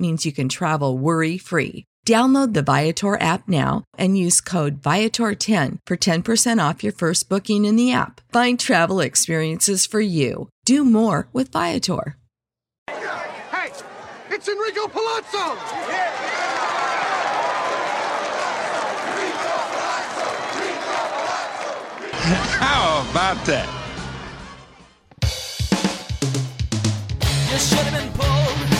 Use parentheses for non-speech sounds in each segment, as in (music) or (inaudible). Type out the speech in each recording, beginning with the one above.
means you can travel worry free. Download the Viator app now and use code Viator10 for 10% off your first booking in the app. Find travel experiences for you. Do more with Viator. Hey, it's Enrico Palazzo! How about that? You should have been pulled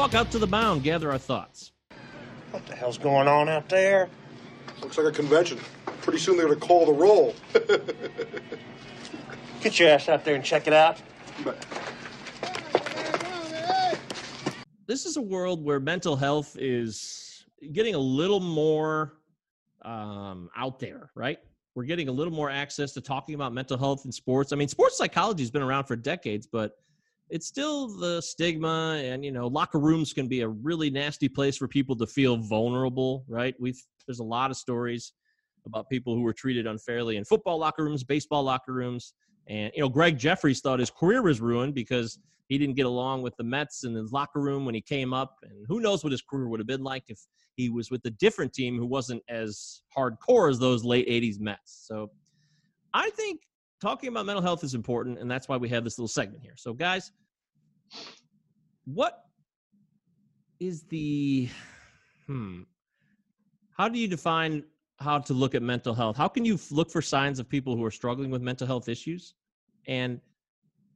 walk out to the mound, gather our thoughts. What the hell's going on out there? Looks like a convention. Pretty soon they're gonna call the roll. (laughs) Get your ass out there and check it out. This is a world where mental health is getting a little more um, out there, right? We're getting a little more access to talking about mental health in sports. I mean, sports psychology has been around for decades, but it's still the stigma and you know locker rooms can be a really nasty place for people to feel vulnerable right? We've there's a lot of stories about people who were treated unfairly in football locker rooms baseball locker rooms and you know gregg jefferies thought his career was ruined because he didn't get along with the mets in his locker room when he came up and who knows what his career would have been like if he was with a different team who wasn't as hardcore as those late 80s mets. So i think talking about mental health is important and that's why we have this little segment here. So guys what is the hmm how do you define how to look at mental health? How can you look for signs of people who are struggling with mental health issues? And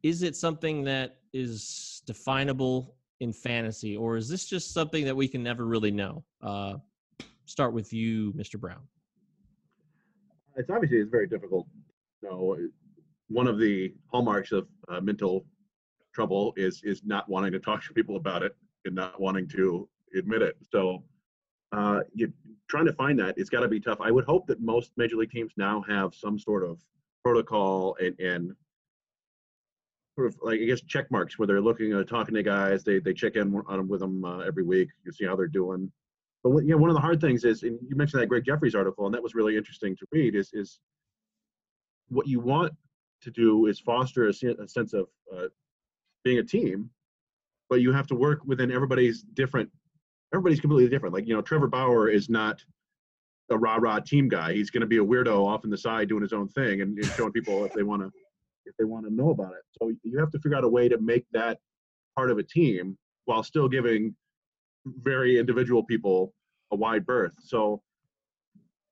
is it something that is definable in fantasy or is this just something that we can never really know? Uh start with you mr brown. It's obviously it's very difficult. Know, one of the hallmarks of uh, mental trouble is is not wanting to talk to people about it and not wanting to admit it. So, uh, you trying to find that it's got to be tough. I would hope that most major league teams now have some sort of protocol and and sort of like I guess check marks where they're looking at talking to guys. They they check in on 'em with them uh, every week. You see how they're doing. But you know, one of the hard things is, and you mentioned that Gregg Jefferies article, and that was really interesting to read. Is is what you want to do is foster a, a sense of uh, being a team, but you have to work within everybody's different. Everybody's completely different. Like you know, Trevor Bauer is not a rah rah team guy. He's going to be a weirdo off in the side doing his own thing and, and showing people if they want to if they want to know about it. So you have to figure out a way to make that part of a team while still giving very individual people a wide berth. So,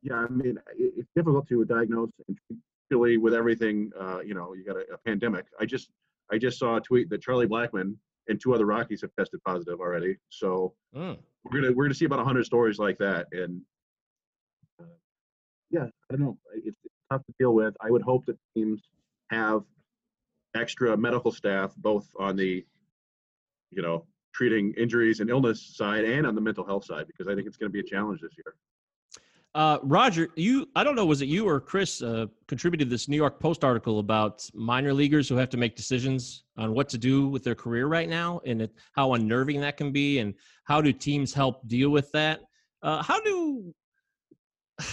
yeah, I mean, it, it's difficult to diagnose, and particularly with everything. Uh, you know, you got a, a pandemic. I just, I just saw a tweet that Charlie Blackmon and two other Rockies have tested positive already. So Mm. we're gonna we're gonna see about hundred stories like that, and uh, yeah, I don't know. It's, it's tough to deal with. I would hope that teams have extra medical staff, both on the, you know, treating injuries and illness side and on the mental health side, because I think it's going to be a challenge this year. Uh, Roger, you, I don't know, was it you or Chris uh, contributed this New York Post article about minor leaguers who have to make decisions on what to do with their career right now and it, how unnerving that can be and how do teams help deal with that? Uh, how do, (sighs)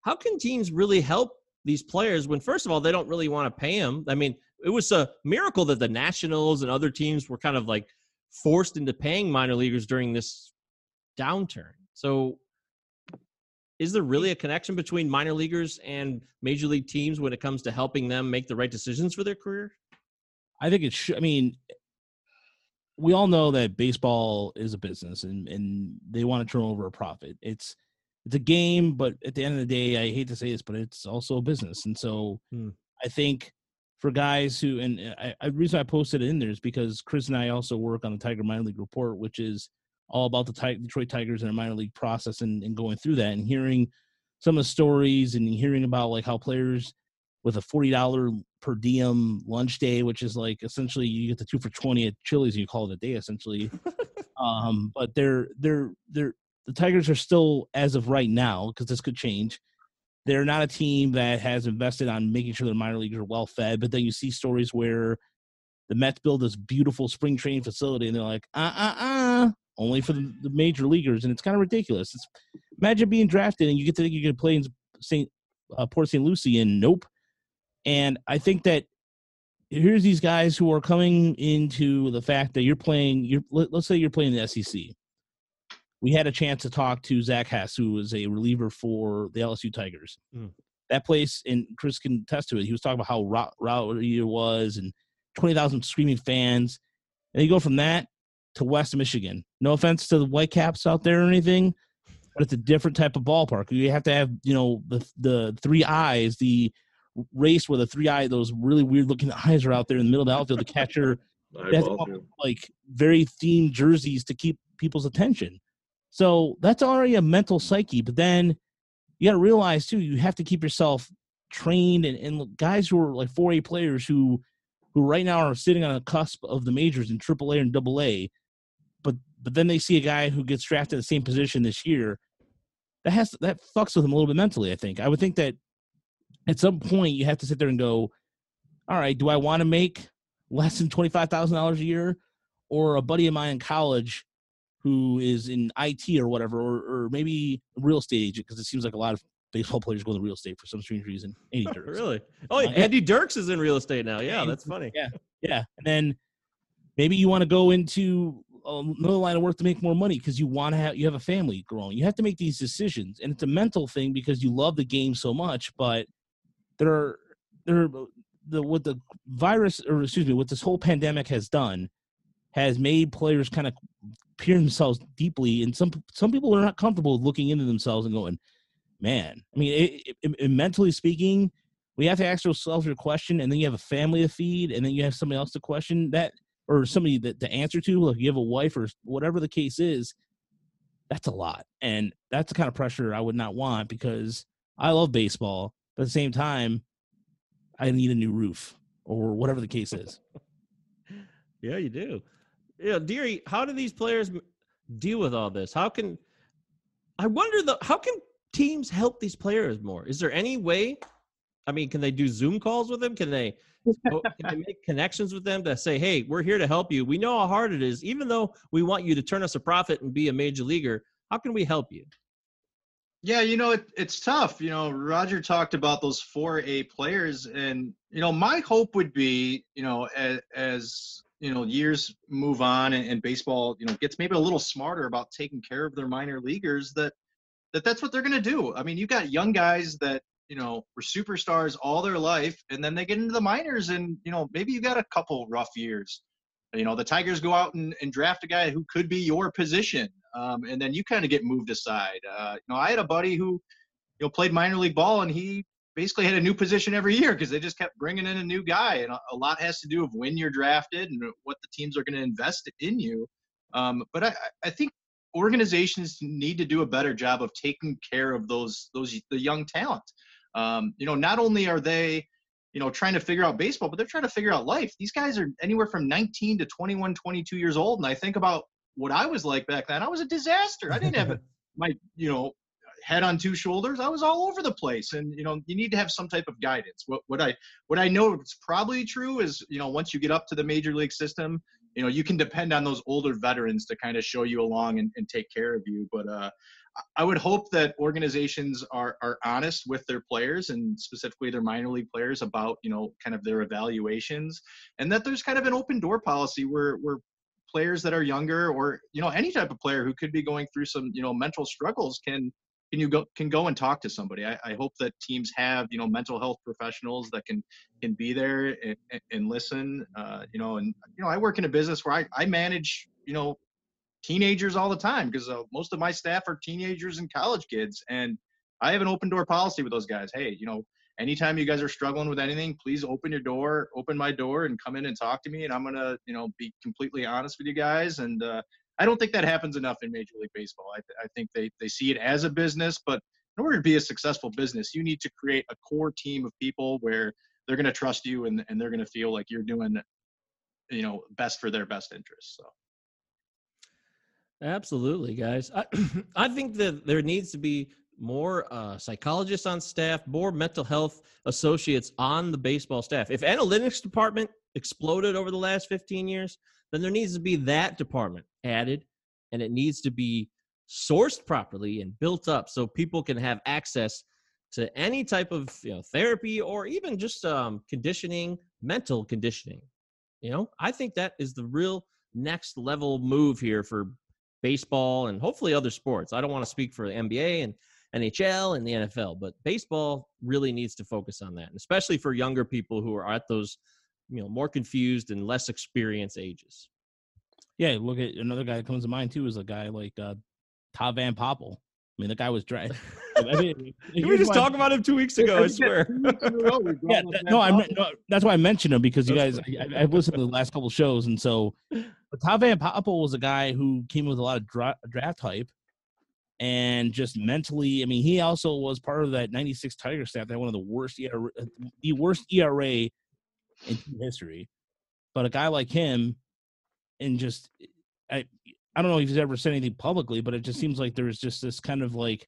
how can teams really help these players when, first of all, they don't really want to pay them? I mean, it was a miracle that the Nationals and other teams were kind of like forced into paying minor leaguers during this downturn. So, is there really a connection between minor leaguers and major league teams when it comes to helping them make the right decisions for their career? I think it should. I mean, we all know that baseball is a business, and and they want to turn over a profit. It's it's a game, but at the end of the day, I hate to say this, but it's also a business, and so Hmm. I think for guys who and I, I the reason I posted it in there is because Chris and I also work on the Tiger minor league report, which is all about the Detroit Tigers and their minor league process and, and going through that and hearing some of the stories and hearing about like how players with a forty dollar per diem lunch day, which is like essentially you get the two for twenty at Chili's and you call it a day essentially. (laughs) um, but they're they're they're the Tigers are still as of right now because this could change. They're not a team that has invested on making sure their minor leagues are well fed. But then you see stories where the Mets build this beautiful spring training facility and they're like, uh uh uh, only for the, the major leaguers, and it's kind of ridiculous. It's, imagine being drafted and you get to think you're going to play in St. Uh, Port St. Lucie, and nope. And I think that here's these guys who are coming into the fact that you're playing. You're let, us say you're playing the SEC. We had a chance to talk to Zach Hess, who was a reliever for the LSU Tigers. Mm. That place, and Chris can attest to it. He was talking about how rowdy it was, and twenty thousand screaming fans. And you go from that to West Michigan. No offense to the Whitecaps out there or anything, but it's a different type of ballpark. You have to have, you know, the the three eyes, the race where the three eye, those really weird looking (laughs) eyes are out there in the middle of the outfield. The catcher that's Eyeballs, all, yeah. like very themed jerseys to keep people's attention. So that's already a mental psyche. But then you got to realize too, you have to keep yourself trained and, and guys who are like 4A players who who right now are sitting on the cusp of the majors in AAA and AA, but then they see a guy who gets drafted in the same position this year. That has that fucks with them a little bit mentally. I think. I would think that at some point you have to sit there and go, all right, do I want to make less than twenty five thousand dollars a year, or a buddy of mine in college who is in IT or whatever, or, or maybe real estate agent because it seems like a lot of baseball players go into real estate for some strange reason. Andy (laughs) Dirks. really? Oh, Uh, Andy Dirks is in real estate now. Yeah, that's funny. Yeah, yeah. And then maybe you want to go into another line of work to make more money because you want to have you have a family growing. You have to make these decisions, and it's a mental thing because you love the game so much. But there are there the what the virus or excuse me what this whole pandemic has done has made players kind of peer themselves deeply, and some some people are not comfortable looking into themselves and going, man. I mean, it, it, it- mentally speaking, we have to ask ourselves your question, and then you have a family to feed, and then you have somebody else to question that, or somebody that to answer to. Like you have a wife or whatever the case is. That's a lot, and that's the kind of pressure I would not want because I love baseball, but at the same time, I need a new roof or whatever the case is. (laughs) Yeah, you do. Yeah, Deary, how do these players deal with all this? How can I wonder the how can teams help these players more? Is there any way? I mean, can they do Zoom calls with them? Can they Oh, can they make connections with them to say, "Hey, we're here to help you. We know how hard it is. Even though we want you to turn us a profit and be a major leaguer, how can we help you?" Yeah, you know, it, it's tough. You know, Roger talked about those 4A players, and, you know, my hope would be, you know, as, as you know, years move on and, and baseball, you know, gets maybe a little smarter about taking care of their minor leaguers, that, that that's what they're going to do. I mean, you got young guys that, you know, were superstars all their life, and then they get into the minors, and, you know, maybe you got a couple rough years. You know, the Tigers go out and, and draft a guy who could be your position, um, and then you kind of get moved aside. Uh, you know, I had a buddy who, you know, played minor league ball, and he basically had a new position every year because they just kept bringing in a new guy, and a, a lot has to do with when you're drafted and what the teams are going to invest in you. Um, but I, I think organizations need to do a better job of taking care of those those the young talent. Um, you know, not only are they you know trying to figure out baseball but they're trying to figure out life. These guys are anywhere from 19 to 21 22 years old and i think about what i was like back then. I was a disaster. I didn't have (laughs) my you know head on two shoulders. I was all over the place and you know you need to have some type of guidance. What, what i what i know is probably true is you know once you get up to the major league system you know you can depend on those older veterans to kind of show you along and, and take care of you. But uh I would hope that organizations are are honest with their players and specifically their minor league players about you know kind of their evaluations, and that there's kind of an open door policy where where players that are younger or you know any type of player who could be going through some you know mental struggles can can you go can go and talk to somebody. I, I hope that teams have you know mental health professionals that can can be there and, and- listen uh, you know and you know i work in a business where i, I manage you know teenagers all the time because uh, most of my staff are teenagers and college kids and i have an open door policy with those guys. Hey you know anytime you guys are struggling with anything please open your door open my door and come in and talk to me and i'm gonna you know be completely honest with you guys and uh, i don't think that happens enough in major league baseball. I, th- I think they, they see it as a business but in order to be a successful business you need to create a core team of people where they're to trust you and, and they're to feel like you're doing you know best for their best interests so Absolutely, guys. I, (clears throat) I think that there needs to be more uh, psychologists on staff, more mental health associates on the baseball staff. If analytics department exploded over the last 15 years, then there needs to be that department added, and it needs to be sourced properly and built up so people can have access to any type of you know therapy or even just um, conditioning, mental conditioning. You know, I think that is the real next level move here for baseball and hopefully other sports. I don't want to speak for the NBA and NHL and the NFL, but baseball really needs to focus on that, and especially for younger people who are at those, you know, more confused and less experienced ages. Yeah, look at another guy that comes to mind too is a guy like uh, Todd Van Poppel. I mean, the guy was dry. (laughs) I mean, we just talk about him two weeks ago? I swear. (laughs) Yeah, that- no, I meant, no, that's why I mentioned him because you guys, I, I've listened to the last couple shows, and so but Todd Van Poppel was a guy who came with a lot of dra- draft hype, and just mentally, I mean, he also was part of that '96 Tiger staff that had one of the worst ERA, the worst ERA in history. But a guy like him, and just, I, I don't know if he's ever said anything publicly, but it just seems like there's just this kind of like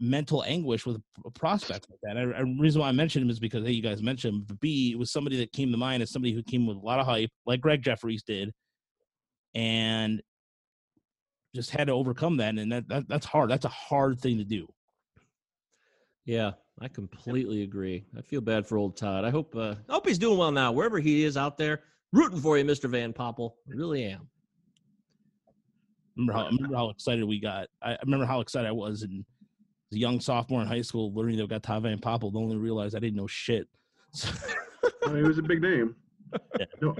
mental anguish with a prospect like that. And I, the reason why I mentioned him is because hey, you guys mentioned him. But B it was somebody that came to mind as somebody who came with a lot of hype, like Gregg Jefferies did, and just had to overcome that. And that, that that's hard. That's a hard thing to do. Yeah, I completely agree. I feel bad for old Todd. I hope uh, I hope he's doing well now, wherever he is out there. Rooting for you, Mr. Van Poppel. I really am. Remember how I remember how excited we got. I, I remember how excited I was in as a young sophomore in high school, learning that we got Todd Van Poppel. Only realized I didn't know shit. So, (laughs) I mean, it was a big name. Yeah. No,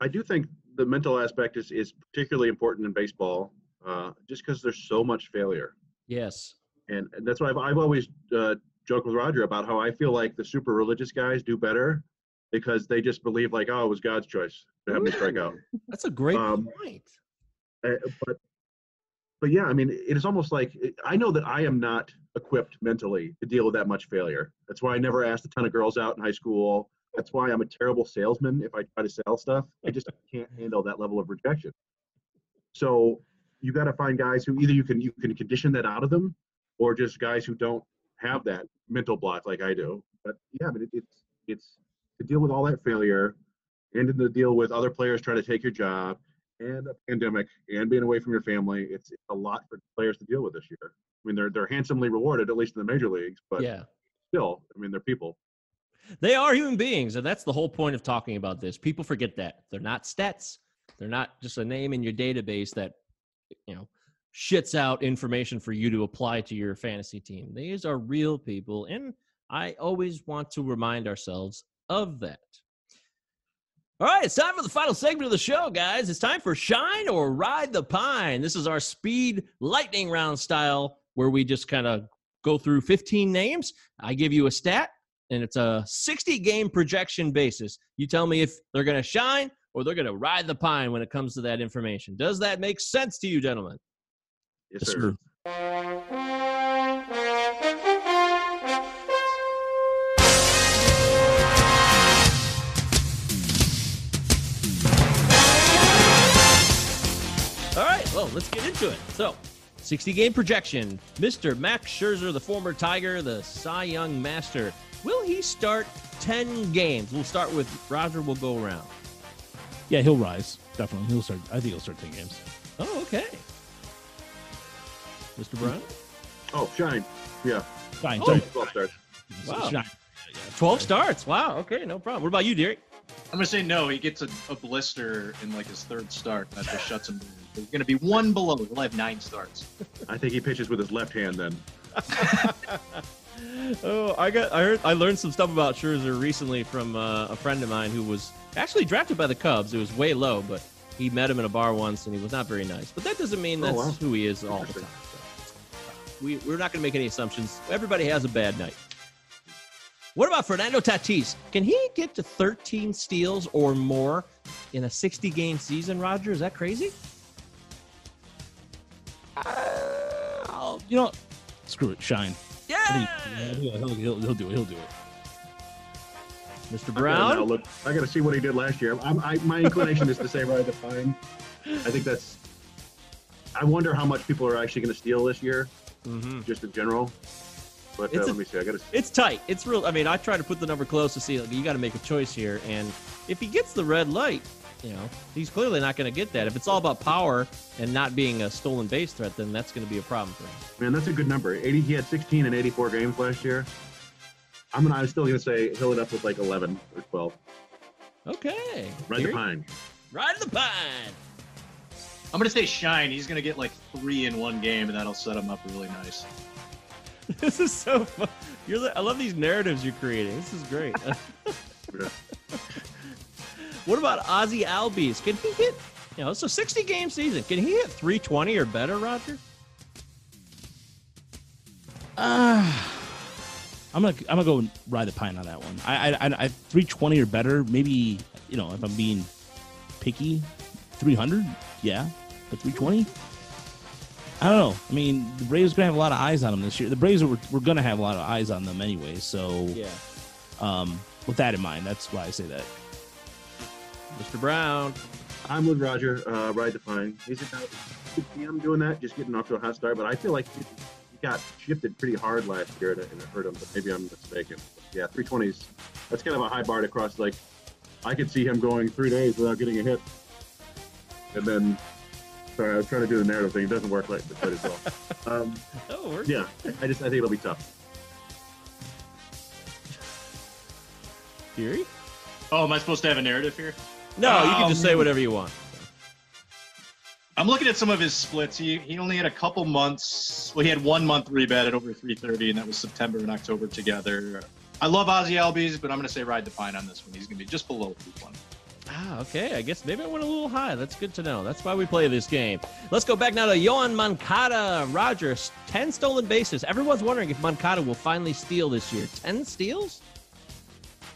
I do think the mental aspect is, is particularly important in baseball, uh, just because there's so much failure, Yes. and, and that's why I've, I've always uh, joked with Roger about how I feel like the super religious guys do better because they just believe like, oh, it was God's choice to have me strike out. That's a great Um, point. Uh, but but yeah, I mean, it is almost like I know that I am not equipped mentally to deal with that much failure. That's why I never asked a ton of girls out in high school. That's why I'm a terrible salesman if I try to sell stuff. I just can't handle that level of rejection. So you got to find guys who either you can you can condition that out of them, or just guys who don't have that mental block like I do. But yeah, mean, it, it's it's to deal with all that failure, and to deal with other players trying to take your job, and a pandemic, and being away from your family. It's, it's a lot for players to deal with this year. I mean, they're they're handsomely rewarded, at least in the major leagues, but yeah. still, I mean, they're people. They are human beings, and that's the whole point of talking about this. People forget that they're not stats. They're not just a name in your database that you know shits out information for you to apply to your fantasy team. These are real people, and I always want to remind ourselves of that. All right, it's time for the final segment of the show, guys. It's time for Shine or Ride the Pine. This is our speed lightning round style where we just kind of go through 15 names. I give you a stat, and it's a 60 game projection basis. You tell me if they're going to shine or they're going to ride the pine when it comes to that information. Does that make sense to you, gentlemen? Yes, Yes, sir. Let's get into it. So, 60 game projection. Mr. Max Scherzer, the former Tiger, the Cy Young Master. Will he start 10 games? We'll start with Roger, we'll go around. Yeah, he'll rise. Definitely, he'll start. I think he'll start ten games. Oh, okay. Mr. Brown? Oh, shine. Yeah. Fine. Oh. Twelve starts. Wow. Shine. 12 starts. Wow. Okay, no problem. What about you, Derek? I'm gonna say no. He gets a, a blister in like his third start. That just shuts him down. He's gonna be one below. He'll have nine starts. I think he pitches with his left hand then. (laughs) oh, I got. I heard. I learned some stuff about Scherzer recently from uh, a friend of mine who was actually drafted by the Cubs. It was way low, but he met him in a bar once, and he was not very nice. But that doesn't mean Oh, that's wow. who he is all the time. So, we we're not going to make any assumptions. Everybody has a bad night. What about Fernando Tatis? Can he get to 13 steals or more in a 60 game season? Roger, is that crazy? Uh, you know, screw it, shine. Yeah, think- yeah, he'll, he'll, he'll do it. He'll do it. Mr. I gotta Brown. look. I got to see what he did last year. I'm, I, my inclination is to say ride the pine. I think that's. I wonder how much people are actually going to steal this year, hmm just in general. But uh, It's a- let me see. I got to. It's tight. It's real. I mean, I try to put the number close to see. Like, you got to make a choice here, and if he gets the red light, you know, he's clearly not going to get that. If it's all about power and not being a stolen base threat, then that's going to be a problem for him. Man, that's a good number. 80. He had 16 and 84 games last year. I'm gonna. I'm still gonna say he'll end up with like 11 or 12. Okay. Ride the Gary? pine. Ride the pine. I'm gonna say shine. He's gonna get like three in one game, and that'll set him up really nice. (laughs) This is so fun. You're. The, I love these narratives you're creating. This is great. (laughs) (laughs) what about Ozzie Albies? Can he hit? You know, so 60 game season. Can he hit 320 or better, Roger? Uh, I'm gonna I'm gonna go ride the pine on that one. I I, I, I 320 or better. Maybe you know if I'm being picky, 300. Yeah, but 320. I don't know. I mean, the Braves are gonna have a lot of eyes on them this year. The Braves were, were gonna have a lot of eyes on them anyway. So, Yeah. um, with that in mind, that's why I say that. Mr. Brown. I'm with Roger. Uh, ride the pine. He's about. You could see him doing that, just getting off to a hot start. But I feel like he, he got shifted pretty hard last year, and it and it hurt him. But maybe I'm mistaken. Yeah, 320s. That's kind of a high bar to cross. Like, I could see him going three days without getting a hit, and then. Sorry, I was trying to do the narrative thing. It doesn't work like quite as well. Um, Oh, we're yeah, I just I think it'll be tough. Fury? Oh, am I supposed to have a narrative here? No, you can just say Um, whatever you want. I'm looking at some of his splits. He he only had a couple months. Well, he had one month rebat at over 330, and that was September and October together. I love Ozzie Albies, but I'm going to say ride the pine on this one. He's going to be just below 320. Ah, okay. I guess maybe I went a little high. That's good to know. That's why we play this game. Let's go back now to Yoán Moncada. Rogers, 10 stolen bases. Everyone's wondering if Moncada will finally steal this year. 10 steals?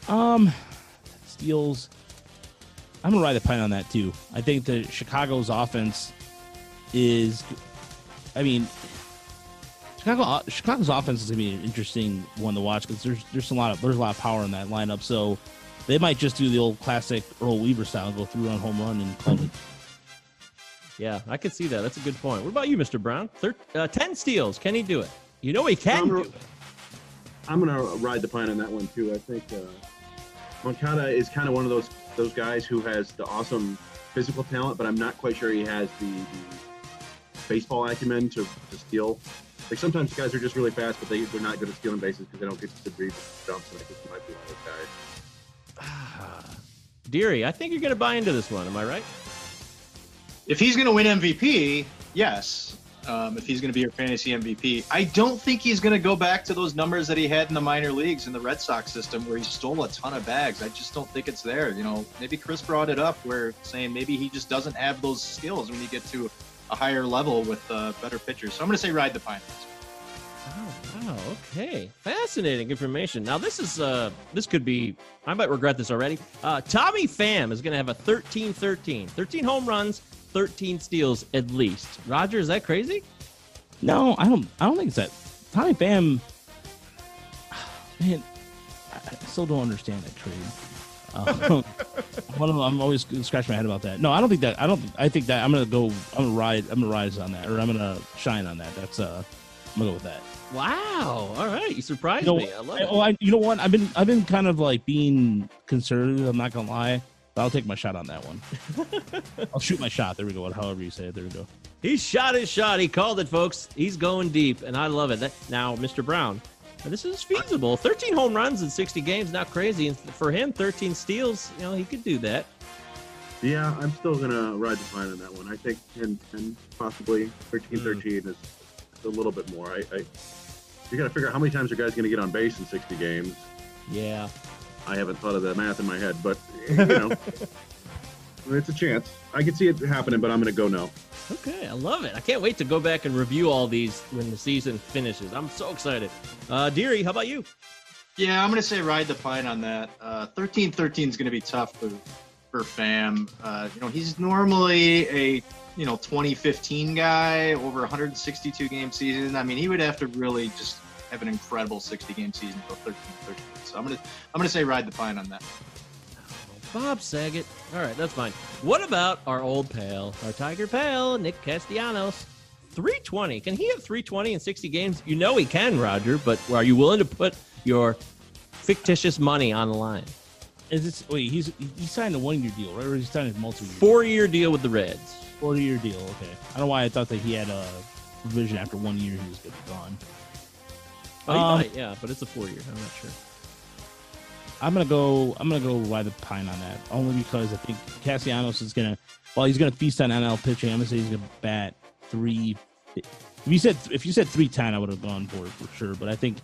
Um, steals. I'm gonna ride the pine on that too. I think that Chicago's offense is. I mean, Chicago Chicago's offense is gonna be an interesting one to watch because there's there's a lot of there's a lot of power in that lineup. So they might just do the old classic Earl Weaver style, go through on home run and call it. Yeah, I could see that. That's a good point. What about you, Mr. Brown? Thir- uh, 10 steals. Can he do it? You know he can Um, do it. I'm gonna ride the pine on that one too. I think uh, Moncada is kind of one of those those guys who has the awesome physical talent, but I'm not quite sure he has the, the baseball acumen to, to steal. Like sometimes guys are just really fast, but they they're not good at stealing bases because they don't get to read jumps. And I think he might be one of those guys. Deary, I think you're going to buy into this one. Am I right? If he's going to win MVP, yes. Um, if he's going to be your fantasy MVP, I don't think he's going to go back to those numbers that he had in the minor leagues in the Red Sox system where he stole a ton of bags. I just don't think it's there. You know, maybe Chris brought it up where saying maybe he just doesn't have those skills when you get to a higher level with uh, better pitchers. So I'm going to say ride the pine. Oh, wow. Okay. Fascinating information. Now, this is, uh, this could be, I might regret this already. Uh, Tommy Pham is going to have a 13 13. 13 home runs, 13 steals at least. Roger, is that crazy? No, I don't. I don't think it's that. Tommy Pham, man, I still don't understand that trade. Uh, (laughs) one of them, I'm always scratching my head about that. No, I don't think that. I don't. I think that I'm gonna go. I'm gonna ride. I'm gonna rise on that, or I'm gonna shine on that. That's uh, I'm gonna go with that. Wow. All right. You surprised You know, me. I love I, it. oh, I, you know what? I've been I've been kind of like being conservative. I'm not gonna lie, but I'll take my shot on that one. (laughs) I'll shoot my shot. There we go. However you say it. There we go. He shot his shot. He called it, folks. He's going deep, and I love it. That, now, Mr. Brown, This is feasible. 13 home runs in 60 games, not crazy. And for him, 13 steals, you know, he could do that. Yeah, I'm still gonna ride the pine on that one. I think 10, 10 possibly 13, Mm. 13 is a little bit more. I, I you got to figure out how many times are guys gonna get on base in 60 games. Yeah. I haven't thought of the math in my head, but you know, (laughs) it's a chance. I can see it happening, but I'm gonna go no. Okay, I love it. I can't wait to go back and review all these when the season finishes. I'm so excited. Uh, Deary, how about you? Yeah, I'm gonna say ride the pine on that. Uh, 13 13 is gonna be tough for for Pham. Uh, you know, he's normally a you know 2015 guy over 162 game season. I mean, he would have to really just have an incredible 60 game season to go 13 13. So I'm gonna I'm gonna say ride the pine on that. Bob Saget. All right, that's fine. What about our old pal, our Tiger pal, Nick Castellanos? 320. Can he have 320 in 60 games? You know he can, Roger, but are you willing to put your fictitious money on the line? Is this wait? He's he signed a one year deal, right? Or he signed a multi year Four year deal with the Reds. Four year deal? Okay. I don't know why I thought that he had a provision after one year he was good gone. Oh, Um, might, yeah, but it's a four year. I'm not sure. I'm gonna go. I'm gonna go ride the pine on that only because I think Castellanos is gonna. Well, he's gonna feast on NL pitching. I'm gonna say he's gonna bat three. If you said if you said three ten, I would have gone for it for sure. But I think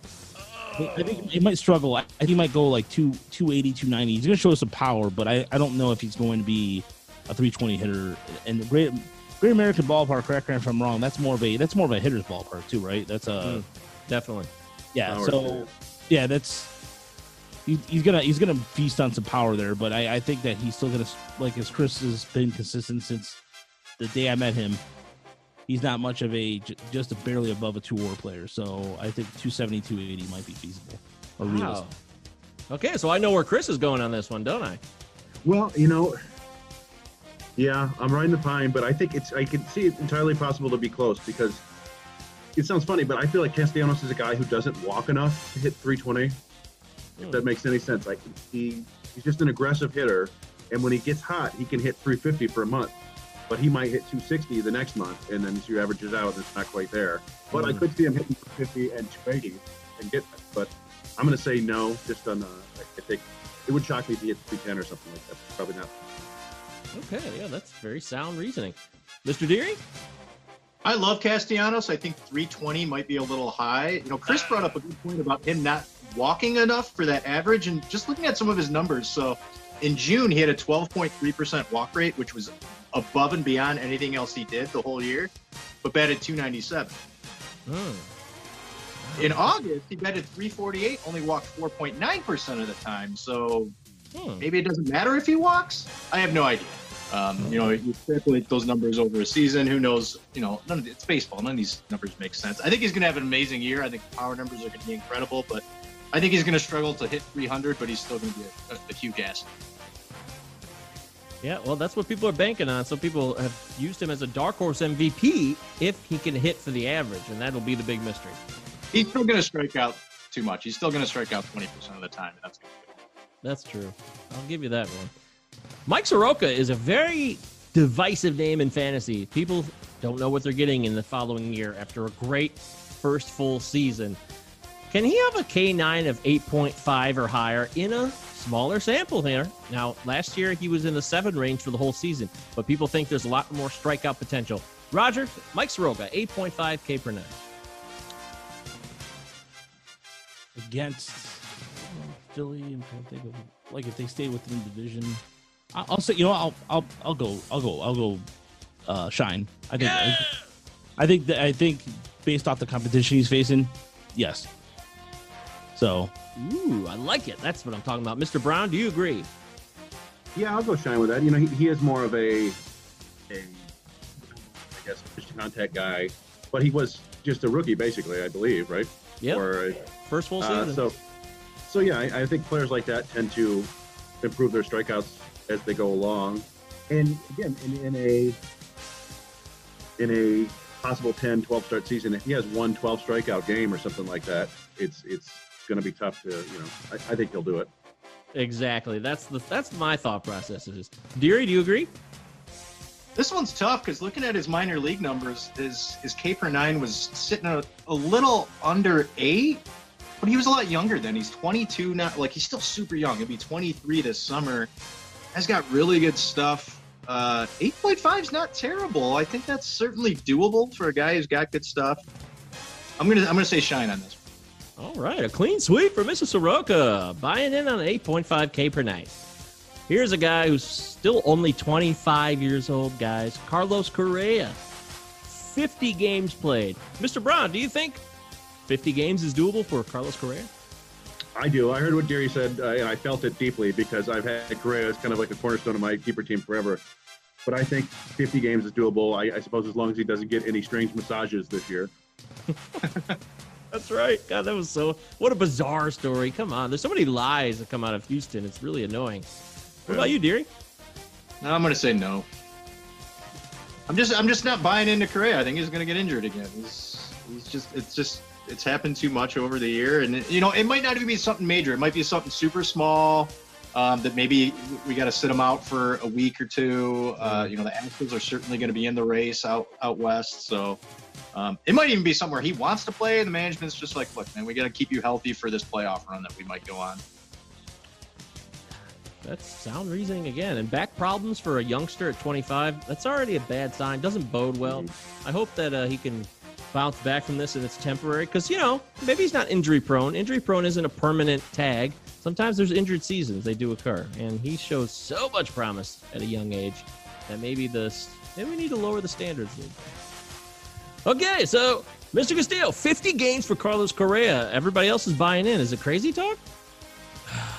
I think he might struggle. I think he might go like two 280, 290. He's gonna show us some power, but I, I don't know if he's going to be a 320 hitter. And the Great Great American Ballpark, correct me if I'm wrong. That's more of a that's more of a hitter's ballpark too, right? That's a Mm, definitely. yeah. Power so hitter. yeah, that's he, he's gonna he's gonna feast on some power there. But I, I think that he's still gonna like as Chris has been consistent since the day I met him. He's not much of a just a barely above a two war player. So I think 270, 280 might be feasible or Wow. realistic. Okay, so I know where Chris is going on this one, don't I? Well, you know, yeah, I'm riding the pine, but I think it's I can see it entirely possible to be close because it sounds funny, but I feel like Castellanos is a guy who doesn't walk enough to hit 320. If that makes any sense, like he he's just an aggressive hitter, and when he gets hot, he can hit 350 for a month, but he might hit 260 the next month, and then you averages out, and it's not quite there. But I Mm. could see him hitting 250 and 280 and get that. But I'm going to say no, just on uh, I think it would shock me if he hit 310 or something like that. Probably not. Okay, yeah, that's very sound reasoning. Mr. Deary? I love Castellanos. I think 320 might be a little high. You know, Chris brought up a good point about him not walking enough for that average, and just looking at some of his numbers. So, in June, he had a 12.3% walk rate, which was above and beyond anything else he did the whole year, but batted 297. Hmm. In August, he batted 348, only walked 4.9% of the time. So Hmm. maybe it doesn't matter if he walks. I have no idea. Um, you know, you calculate those numbers over a season. Who knows? You know, none of the, it's baseball. None of these numbers make sense. I think he's going to have an amazing year. I think power numbers are going to be incredible, but I think he's going to struggle to hit 300. But he's still going to be a, a, a huge asset. Yeah, well, that's what people are banking on. So people have used him as a dark horse MVP if he can hit for the average, and that'll be the big mystery. He's still going to strike out too much. He's still going to strike out 20% of the time. and That's gonna be good. That's true. I'll give you that one. Mike Soroka is a very divisive name in fantasy. People don't know what they're getting in the following year after a great first full season. Can he have a K9 of 8.5 or higher in a smaller sample here? Now, last year he was in the seven range for the whole season, but people think there's a lot more strikeout potential. Roger, Mike Soroka, 8.5 K per nine. against Philly. I'm trying to think of like if they stay within the division. I- I'll say you know I'll I'll I'll go I'll go I'll go uh shine. I think I, I think that I think based off the competition he's facing, yes. So Ooh, I like it. That's what I'm talking about. Mr. Brown, do you agree? Yeah, I'll go shine with that. You know, he, he is more of a, a, I guess, pitch contact guy, but he was just a rookie, basically, I believe, right? Yep. Or, uh, First full uh, season. so, so yeah, I, I think players like that tend to improve their strikeouts as they go along. And again, in, in a in a possible 10, 12 start season, if he has one 12 strikeout game or something like that, it's it's going to be tough to, you know, I, I think he'll do it. Exactly. That's the that's my thought process. Is Deary, do you agree? This one's tough because looking at his minor league numbers, his his K per nine was sitting a, a little under eight. But he was a lot younger then. He's 22 now. Like he's still super young. He'll be 23 this summer. Has got really good stuff. Uh, 8.5 is not terrible. I think that's certainly doable for a guy who's got good stuff. I'm gonna I'm gonna say shine on this. All right, a clean sweep for Mrs. Soroka, buying in on 8.5K per night. Here's a guy who's still only 25 years old, guys. Carlos Correa. 50 games played. Mr. Brown, do you think 50 games is doable for Carlos Correa? I do. I heard what Gary said, uh, and I felt it deeply because I've had Correa as kind of like a cornerstone of my keeper team forever. But I think 50 games is doable. I, I suppose as long as he doesn't get any strange massages this year. (laughs) That's right. God, that was so. What a bizarre story. Come on. There's so many lies that come out of Houston. It's really annoying. What about you, Deary? No, I'm gonna say no. I'm just I'm just not buying into Correa. I think he's gonna get injured again. He's he's just it's just it's happened too much over the year, and you know it might not even be something major. It might be something super small um, that maybe we got to sit him out for a week or two. Uh, you know the Astros are certainly going to be in the race out out west, so um, it might even be somewhere he wants to play. The management's just like, look, man, we got to keep you healthy for this playoff run that we might go on. That's sound reasoning again. And back problems for a youngster at 25, that's already a bad sign. Doesn't bode well. I hope that uh, he can bounce back from this and it's temporary. Because, you know, maybe he's not injury prone. Injury prone isn't a permanent tag. Sometimes there's injured seasons, they do occur. And he shows so much promise at a young age that maybe the maybe we need to lower the standards. Okay, so Mr. Castillo, 50 games for Carlos Correa. Everybody else is buying in. Is it crazy talk? (sighs)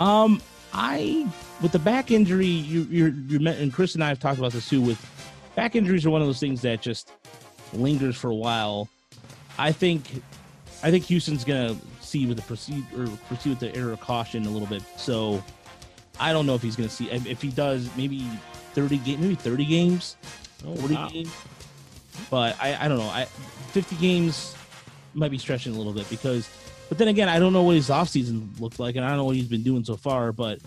Um, I with the back injury, you you're, you met, and Chris and I have talked about this too. With back injuries are one of those things that just lingers for a while. I think, I think Houston's gonna see with the proceed or proceed with the error of caution a little bit. So I don't know if he's gonna see if he does maybe thirty game maybe thirty games, Oh, forty wow. games. But I I don't know. I fifty games might be stretching a little bit because. But then again, I don't know what his offseason looked like, and I don't know what he's been doing so far. But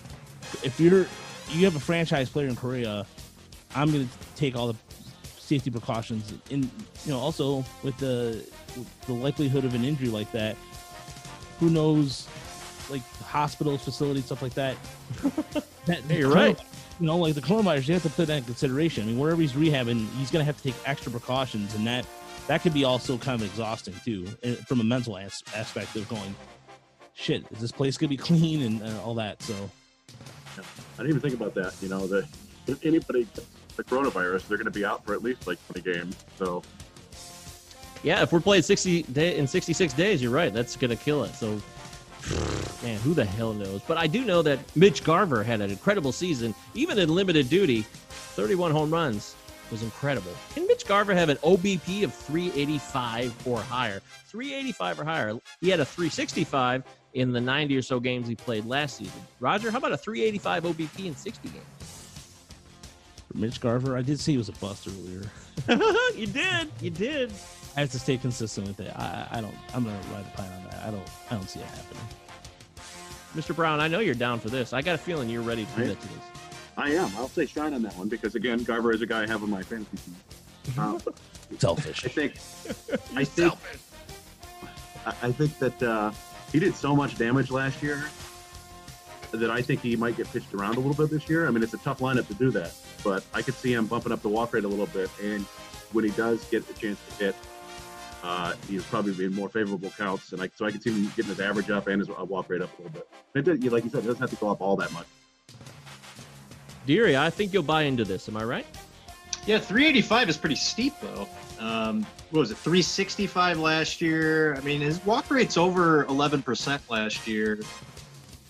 if you're you have a franchise player in Correa, I'm going to take all the safety precautions. And you know, also with the with the likelihood of an injury like that, who knows, like hospitals, facilities, stuff like that. (laughs) that Yeah, you're right. You know, like the coronavirus, you have to put that in consideration. I mean, wherever he's rehabbing, he's going to have to take extra precautions, and that that could be also kind of exhausting too, eh, from a mental as- aspect of going, shit, is this place going to be (laughs) clean and uh, all that? So I didn't even think about that. You know, that if anybody gets the coronavirus, they're going to be out for at least like 20 games. So Yeah, if we're playing 60 day in 66 days, you're right. That's going to kill it. So, (sighs) man, who the hell knows? But I do know that Mitch Garver had an incredible season, even in limited duty. 31 home runs was incredible. Can Mitch Garver have an OBP of 385 or higher? 385 or higher. He had a 365 in the 90 or so games he played last season. Roger, how about a 385 OBP in 60 games? For Mitch Garver, I did see he was a bust earlier. (laughs) you did. You did. I have to stay consistent with it. I, I don't. I'm gonna ride the pine on that. I don't. I don't see it happening. Mr. Brown, I know you're down for this. I got a feeling you're ready to do Right. that to this. I am. I'll say shine on that one because again, Garver is a guy I have on my fantasy team. Uh, (laughs) Selfish. I think. (laughs) I think. I- I think that uh, he did so much damage last year that I think he might get pitched around a little bit this year. I mean, it's a tough lineup to do that, but I could see him bumping up the walk rate a little bit, and when he does get the chance to hit, uh, he's probably be in more favorable counts, and I, so I could see him getting his average up and his uh, walk rate up a little bit. It did, like you said, it doesn't have to go up all that much. Deary, I think you'll buy into this. Am I right? Yeah, 385 is pretty steep though. Um, what was it, 365 last year? I mean, his walk rate's over 11% last year.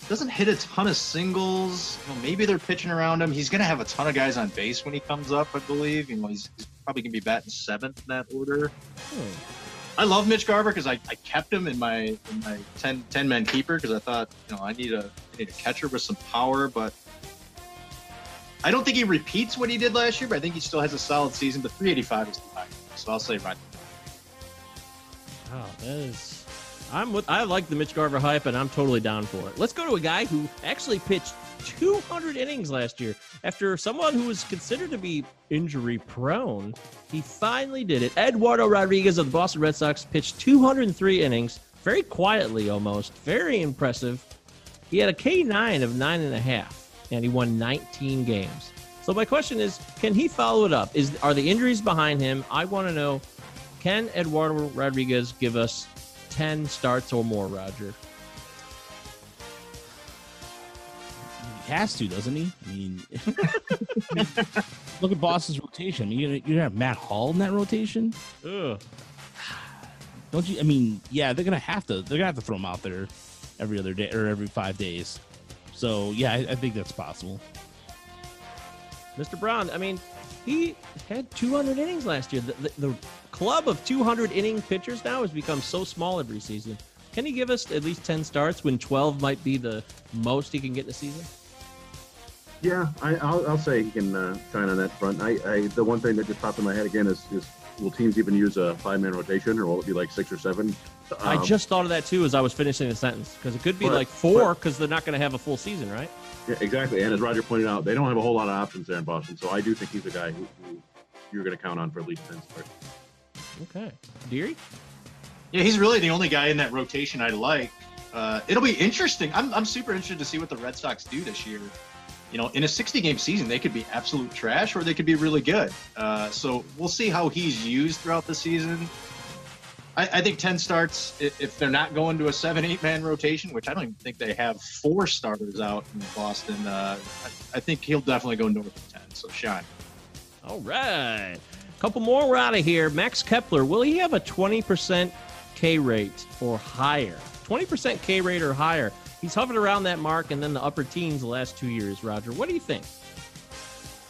Doesn't hit a ton of singles. You know, maybe they're pitching around him. He's going to have a ton of guys on base when he comes up, I believe. You know, he's, he's probably going to be batting seventh in that order. Hmm. I love Mitch Garver because I, I kept him in my in my 10, 10 man keeper because I thought, you know, I need a I need a catcher with some power, but I don't think he repeats what he did last year, but I think he still has a solid season. But 385 is too high, so I'll say right. Wow, that is. I'm with. I like the Mitch Garver hype, and I'm totally down for it. Let's go to a guy who actually pitched 200 innings last year. After someone who was considered to be injury prone, he finally did it. Eduardo Rodriguez of the Boston Red Sox pitched 203 innings very quietly almost, very impressive. He had a K9 of nine and a half, and he won 19 games. So my question is, can he follow it up? Is are the injuries behind him? I want to know, can Eduardo Rodriguez give us 10 starts or more, Roger? He has to, doesn't he? I mean, (laughs) look at Boston's rotation. I mean, you're gonna, you have Matt Hall in that rotation. Ugh. Don't you? I mean, yeah, they're gonna have to. They're gonna have to throw him out there every other day or every five days. So yeah, I, I think that's possible. Mr. Brown, I mean, he had 200 innings last year. The, the, the club of 200 inning pitchers now has become so small every season. Can he give us at least 10 starts when 12 might be the most he can get in a season? Yeah, I, I'll, I'll say he can uh, shine on that front. I, I the one thing that just popped in my head again is, is will teams even use a five man rotation or will it be like six or seven? I Um, just thought of that too as I was finishing the sentence because it could be But- like four because they're not going to have a full season, right? yeah, exactly. And as Roger pointed out, they don't have a whole lot of options there in Boston. So I do think he's a guy who, who you're going to count on for at least ten starts. Okay. Deary? Yeah, he's really the only guy in that rotation I like. Uh, it'll be interesting. I'm, I'm super interested to see what the Red Sox do this year. You know, in a 60 game season, they could be absolute trash or they could be really good. Uh, so we'll see how he's used throughout the season. I, I think 10 starts, if they're not going to a 7 8 man rotation, which I don't even think they have four starters out in Boston, uh, I, I think he'll definitely go north of 10. So shine. All right. Couple more, we're out of here. Max Kepler, will he have a 20% K rate or higher? 20% K rate or higher. He's hovered around that mark and then the upper teens the last two years, Roger. What do you think?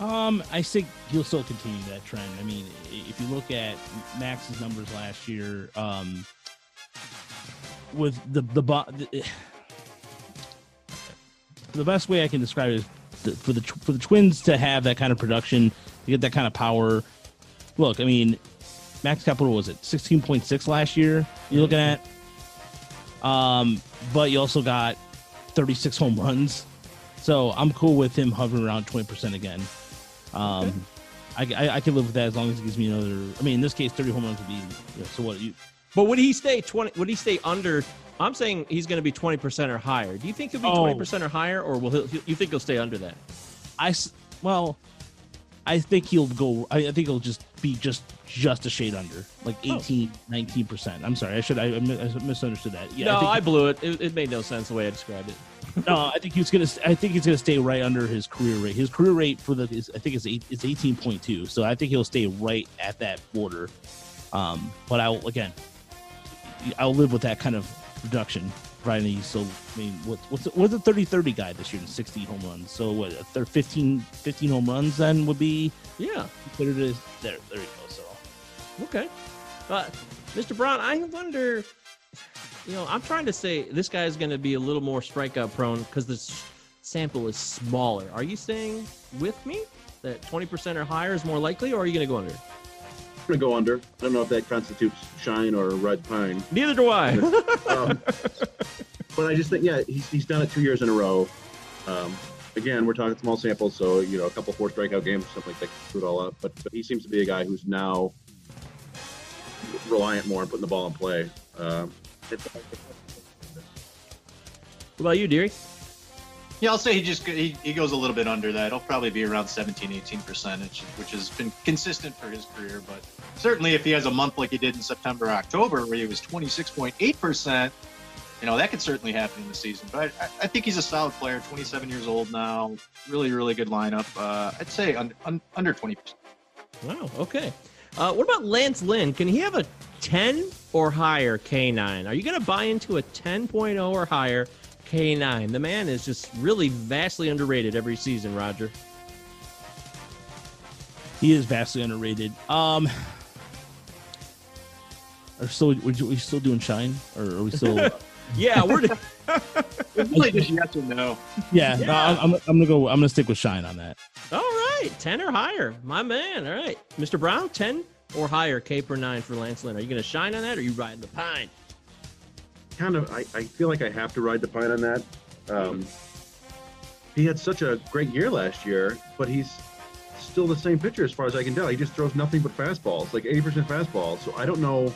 Um, I think he'll still continue that trend. I mean, if you look at Max's numbers last year, um, with the the, the the best way I can describe it is th- for the for the Twins to have that kind of production, to get that kind of power. Look, I mean, Max Kepler was it sixteen point six last year? You're looking at, um, but you also got thirty six home runs. So I'm cool with him hovering around twenty percent again. Um, I, I I can live with that as long as he gives me another. I mean, in this case, thirty home runs would be. Know, so what? You But would he stay 20? Would he stay under? I'm saying he's going to be 20% or higher. Do you think he'll be Oh. 20% or higher, or will he, you think he'll stay under that? I well, I think he'll go. I, I think he'll just be just just a shade under, like Oh. 18, 19 percent. I'm sorry, I should I, I misunderstood that. Yeah, no, I, I, blew it. it. It made no sense the way I described it. No, I think he's gonna. I think he's gonna stay right under his career rate. His career rate for the is I think it's eight, it's eighteen point two. So I think he'll stay right at that border. Um, but I'll again, I'll live with that kind of reduction. Right, he's so I mean, what, what's what's the 30-30 guy this year in 60 home runs? So what, a thir- 15, 15 home runs then would be Yeah. considered as there. There you go. So Okay. Uh, Mr. Brown, I wonder, you know, I'm trying to say this guy is going to be a little more strikeout prone because the s- sample is smaller. Are you saying with me that 20% or higher is more likely, or are you going to go under? I'm going to go under. I don't know if that constitutes shine or red pine. Neither do I. (laughs) um, but I just think, yeah, he's, he's done it two years in a row. Um, again, we're talking small samples, so you know, a couple four strikeout games, something like that, screw it all up. But, but he seems to be a guy who's now reliant more on putting the ball in play. Um, what about you, Deary? Yeah, I'll say he just he, he goes a little bit under that. He'll probably be around 17, 18 percentage, which has been consistent for his career. But certainly, if he has a month like he did in September, October, where he was 26.8 percent, you know that could certainly happen in the season. But I, I think he's a solid player. 27 years old now, really, really good lineup. Uh, I'd say un, un, under 20 percent. Wow. Okay. Uh, what about Lance Lynn? Can he have a 10 or higher K9? Are you going to buy into a 10.0 or higher K9? The man is just really vastly underrated every season, Roger. he is vastly underrated. Um, are still we, we still doing shine or are we still? (laughs) Yeah, we're. (laughs) Really, just yes or no. yeah, no, I'm, I'm, I'm gonna go. I'm gonna stick with shine on that. All right, 10 or higher. My man. All right. Mr. Brown, 10 or higher K per 9 for Lance Lynn. Are you going to shine on that or you riding the pine? kind of, I, I feel like I have to ride the pine on that. Um, he had such a great year last year, but he's still the same pitcher as far as I can tell. He just throws nothing but fastballs, like 80% fastballs. So I don't know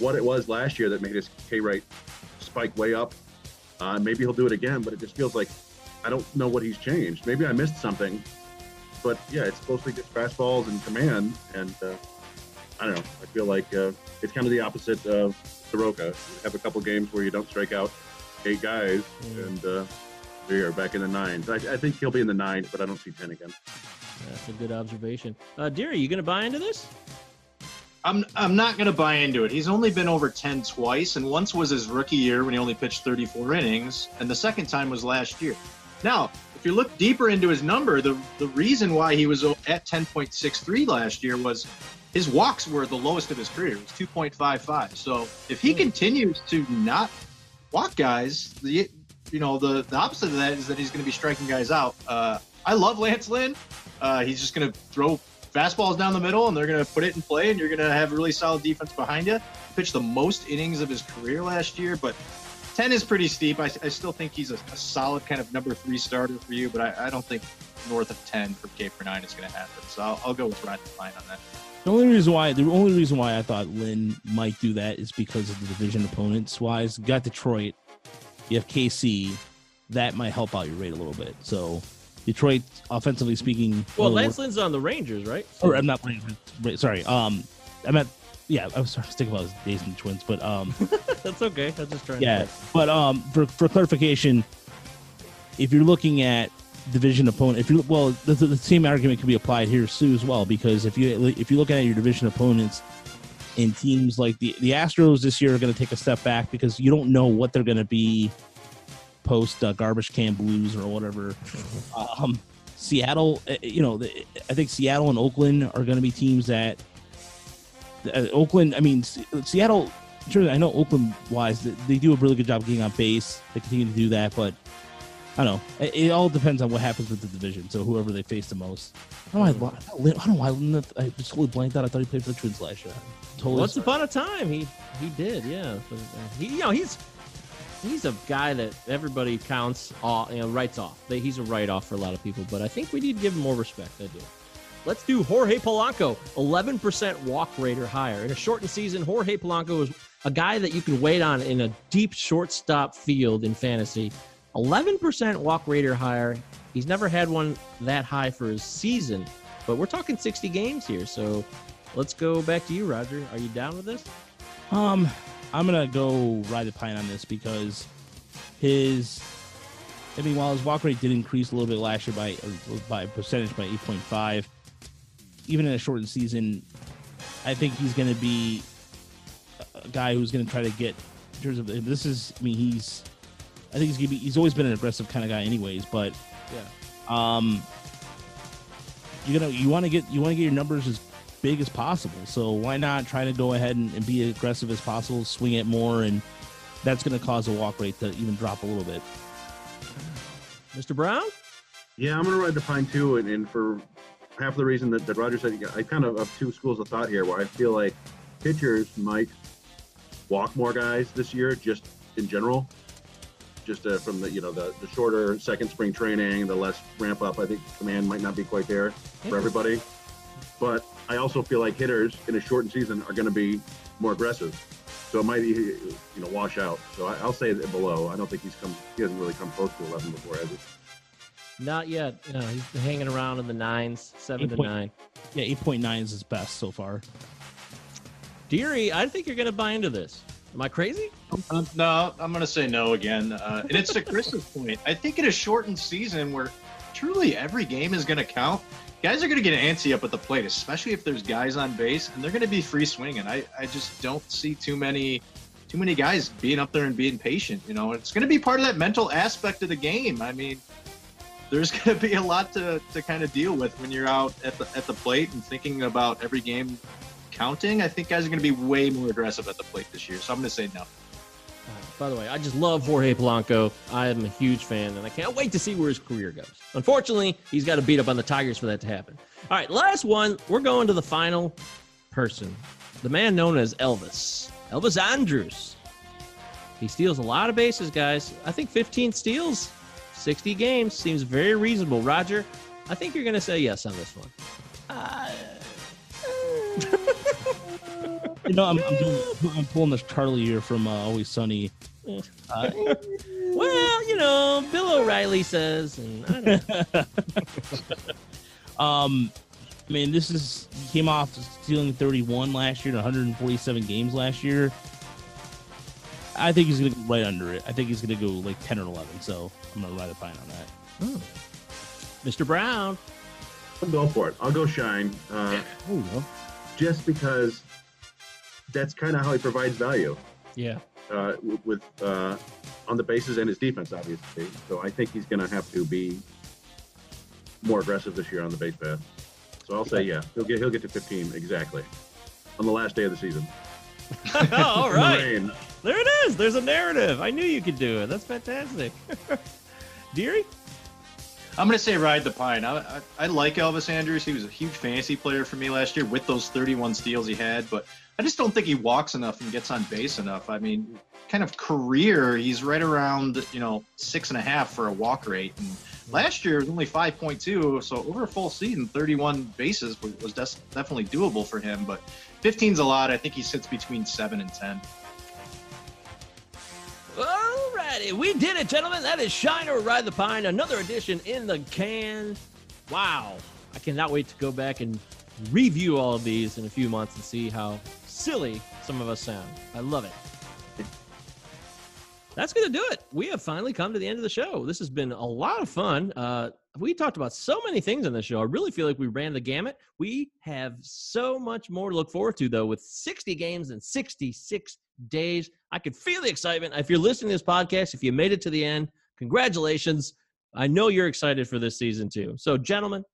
what it was last year that made his K rate spike way up. Uh, maybe he'll do it again, but it just feels like I don't know what he's changed. Maybe I missed something, but yeah, it's mostly just fastballs and command. And uh, I don't know. I feel like uh, it's kind of the opposite of Soroka. You have a couple games where you don't strike out eight guys, and uh, there you are back in the nines. I, I think he'll be in the nines, but I don't see ten again. That's a good observation. Uh, Deary, you going to buy into this? I'm I'm not gonna buy into it. He's only been over 10 twice, and once was his rookie year when he only pitched 34 innings, and the second time was last year. Now, if you look deeper into his number, the the reason why he was at 10.63 last year was his walks were the lowest of his career. It was 2.55. So if he continues to not walk guys, the you know the the opposite of that is that he's going to be striking guys out. Uh, I love Lance Lynn. Uh, he's just going to throw fastballs down the middle, and they're going to put it in play, and you're going to have a really solid defense behind you. He Pitched the most innings of his career last year, but 10 is pretty steep. I, I still think he's a, a, solid kind of number three starter for you, but I, I don't think north of 10 for K for nine is going to happen. So I'll, I'll go with Ryan Fine on that. The only reason why the only reason why I thought Lynn might do that is because of the division opponents wise. Got Detroit, you have KC, that might help out your rate a little bit. So Detroit, offensively speaking. Well, Lance Lynn's on the Rangers, right? Or I'm not Rangers. Sorry. Um, I meant. Yeah, I was thinking about Days and Twins, but um, (laughs) that's okay. I'm just trying. Yeah, but um, for for clarification, if you're looking at division opponent, if you well, the, the same argument can be applied here too as well because if you if you look at your division opponents in teams like the the Astros this year are going to take a step back because you don't know what they're going to be post uh, garbage can blues or whatever. Um, Seattle, uh, you know, I think Seattle and Oakland are going to be teams that uh, Oakland. I mean, Seattle. Sure, I know Oakland wise, they do a really good job getting on base. They continue to do that, but I don't know. It, it all depends on what happens with the division. So whoever they face the most. I don't know. Why, I don't know why I just totally blanked out. I thought he played for the Twins last year. Totally Once sorry. upon a time, he he did. Yeah, but, uh, he you know he's he's a guy that everybody counts off, you know, writes off. He's a write off for a lot of people, but I think we need to give him more respect. I do. Let's do Jorge Polanco, 11% walk rate or higher. In a shortened season, Jorge Polanco is a guy that you can wait on in a deep shortstop field in fantasy. 11% walk rate or higher. He's never had one that high for his season, but we're talking 60 games here. So let's go back to you, Roger. Are you down with this? Um, I'm gonna go ride the pine on this because his. I mean, while his walk rate did increase a little bit last year by by percentage by 8.5, even in a shortened season, I think he's going to be a guy who's going to try to get. In terms of this is, I mean, he's. I think he's gonna be. He's always been an aggressive kind of guy, anyways. But yeah, um, you know, you want to get you want to get your numbers as big as possible. So why not try to go ahead and, and be aggressive as possible, swing it more, and that's going to cause the walk rate to even drop a little bit. Mr. Brown? Yeah, I'm going to ride the pine too, and, and for half of the reason that, that Roger said, I kind of have two schools of thought here where I feel like pitchers might walk more guys this year, just in general. Just uh, from the you know the, the shorter second spring training, the less ramp up. I think command might not be quite there for everybody. But I also feel like hitters in a shortened season are going to be more aggressive. So it might, you know, wash out. So I, will say below. I don't think he's come. He hasn't really come close to 11 before, has he? Not yet. No, he's hanging around in the nines, seven to nine. Yeah, eight point nine is his best so far. Deary, I think you're going to buy into this. Am I crazy? Um, no, I'm going to say no again. Uh, and it's to Chris's (laughs) point. I think in a shortened season where truly every game is going to count, guys are going to get antsy up at the plate, especially if there's guys on base, and they're going to be free swinging. I, I just don't see too many too many guys being up there and being patient. You know, it's going to be part of that mental aspect of the game. I mean, there's (laughs) going to be a lot to, to kind of deal with when you're out at the at the plate and thinking about every game counting. I think guys are going to be way more aggressive at the plate this year. So I'm going to say no. By the way, I just love Jorge Polanco. I am a huge fan, and I can't wait to see where his career goes. Unfortunately, he's got to beat up on the Tigers for that to happen. All right, last one. We're going to the final person, the man known as Elvis, Elvis Andrus. He steals a lot of bases, guys. I think 15 steals, 60 games seems very reasonable. Roger, I think you're going to say yes on this one. Uh, You know, I'm I'm, doing, I'm pulling this Charlie here from uh, Always Sunny. Uh, Well, you know, Bill O'Reilly says, and I don't (laughs) um, I mean, this is came off stealing 31 last year to 147 games last year. I think he's gonna go right under it. I think he's gonna go like 10 or 11. So I'm gonna ride a pine on that. Mr. Brown. I'll go for it. I'll go shine. Uh, Oh, no. Just because that's kind of how he provides value Yeah. uh, with uh, on the bases and his defense, obviously. So I think he's going to have to be more aggressive this year on the base path. So I'll say yeah, he'll get he'll get to 15 exactly on the last day of the season. (laughs) All In the There it is. There's a narrative. I knew you could do it. That's fantastic. (laughs) Deary? I'm gonna say ride the pine. I, I, I like Elvis Andrus. He was a huge fantasy player for me last year with those 31 steals he had, but I just don't think he walks enough and gets on base enough. I mean, kind of career, he's right around you know six and a half for a walk rate, and last year was only 5.2. So over a full season, 31 bases was, was des- definitely doable for him. But 15's a lot. I think he sits between seven and 10. Alrighty, we did it, gentlemen. That is Shine or Ride the Pine, another edition in the can. Wow. I cannot wait to go back and review all of these in a few months and see how silly some of us sound. I love it. That's going to do it. We have finally come to the end of the show. This has been a lot of fun. Uh, we talked about so many things on this show. I really feel like we ran the gamut. We have so much more to look forward to, though, with 60 games in 66 days. I could feel the excitement. If you're listening to this podcast, if you made it to the end, congratulations. I know you're excited for this season, too. So, gentlemen,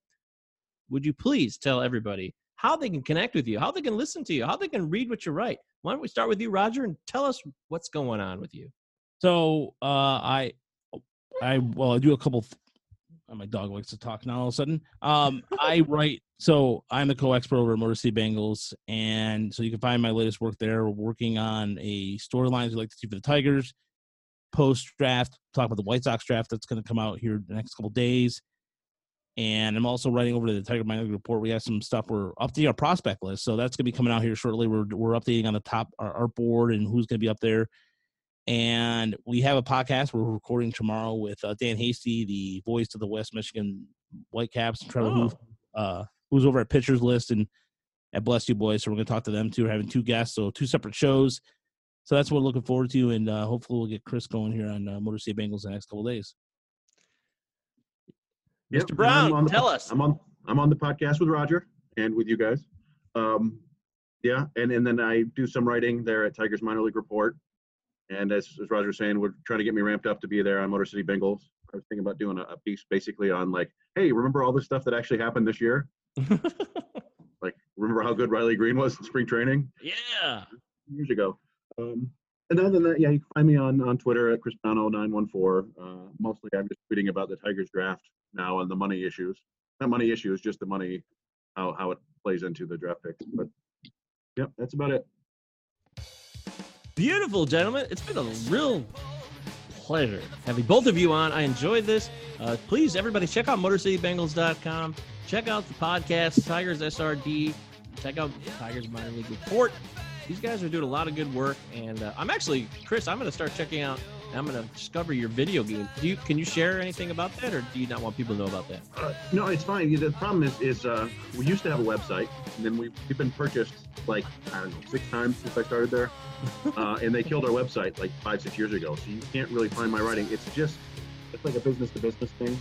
would you please tell everybody how they can connect with you, how they can listen to you, how they can read what you write? Why don't we start with you, Roger, and tell us what's going on with you? So uh, I, I well, I do a couple. My dog likes to talk now. All of a sudden, um, I write. So I'm the co-expert over at Motor City Bengals, and so you can find my latest work there. We're working on a storylines we like to see for the Tigers. Post draft, talk about the White Sox draft that's going to come out here the next couple days. And I'm also writing over to the Tiger Minor Report. We have some stuff. We're updating our prospect list, so that's going to be coming out here shortly. We're we're updating on the top our, our board and who's going to be up there and we have a podcast we're recording tomorrow with uh, Dan Hasty, the voice of the West Michigan Whitecaps, and Trevor Hooth, uh, who's over at Pitchers List and at Bless You Boys. So we're going to talk to them too. We're having two guests, so two separate shows. So that's what we're looking forward to, and uh, hopefully we'll get Chris going here on uh, Motor City Bengals in the next couple of days. Yep, Mr. Brown, I'm on the- tell us. I'm on I'm on the podcast with Roger and with you guys. Um, yeah, and and then I do some writing there at Tigers Minor League Report. And as, as Roger was saying, we're trying to get me ramped up to be there on Motor City Bengals. I was thinking about doing a, a piece basically on like, hey, remember all the stuff that actually happened this year? (laughs) like, remember how good Riley Greene was in spring training yeah. years ago? Um, and other than that, yeah, you can find me on on Twitter at Cristiano914. Uh, mostly, I'm just tweeting about the Tigers draft now and the money issues. Not money issues, just the money, how how it plays into the draft picks. But yep, that's about it. Beautiful, gentlemen. It's been a real pleasure having both of you on. I enjoyed this. Uh, please, everybody, check out MotorCityBengals.com. Check out the podcast, Tigers SRD. Check out Tigers Minor League Report. These guys are doing a lot of good work, and uh, I'm actually, Chris, I'm going to start checking out. I'm going to discover your video game. Do you can you share anything about that, or do you not want people to know about that? Uh, no, it's fine. The problem is, is uh, we used to have a website, and then we've, we've been purchased like I don't know six times since I started there, (laughs) uh, and they killed our website like five six years ago. So you can't really find my writing. It's just it's like a business to business thing.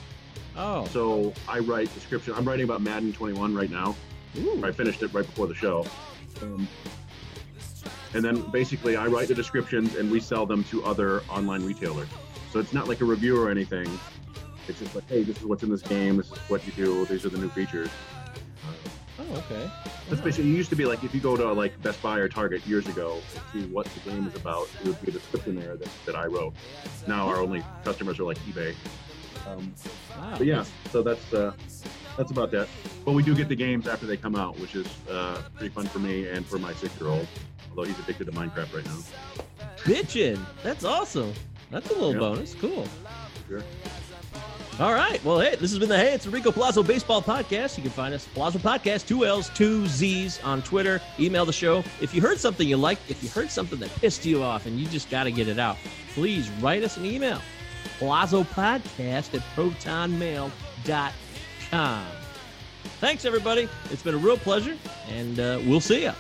Oh, So I write description. I'm writing about Madden 21 right now. Ooh. I finished it right before the show. Um, and then basically I write the descriptions and we sell them to other online retailers. So it's not like a review or anything. It's just like, hey, this is what's in this game. This is what you do. These are the new features. oh, okay. That's basically. It used to be like if you go to like Best Buy or Target years ago and see what the game is about, it would be a description there that, that I wrote. Now our only customers are like eBay. Um, Wow. but yeah, so that's uh, that's about that. But we do get the games after they come out, which is uh, pretty fun for me and for my six-year-old. Although he's addicted to Minecraft right now. Bitchin'. That's awesome. That's a little Yep. bonus. Cool. Sure. All right. Well, hey, this has been the Hey, it's the Rico Palazzo Baseball Podcast. You can find us, Palazzo Podcast, two L's, two Z's on Twitter. Email the show. If you heard something you liked, if you heard something that pissed you off and you just got to get it out, please write us an email. Palazzo Podcast at protonmail.com. Thanks, everybody. It's been a real pleasure, and uh, we'll see you.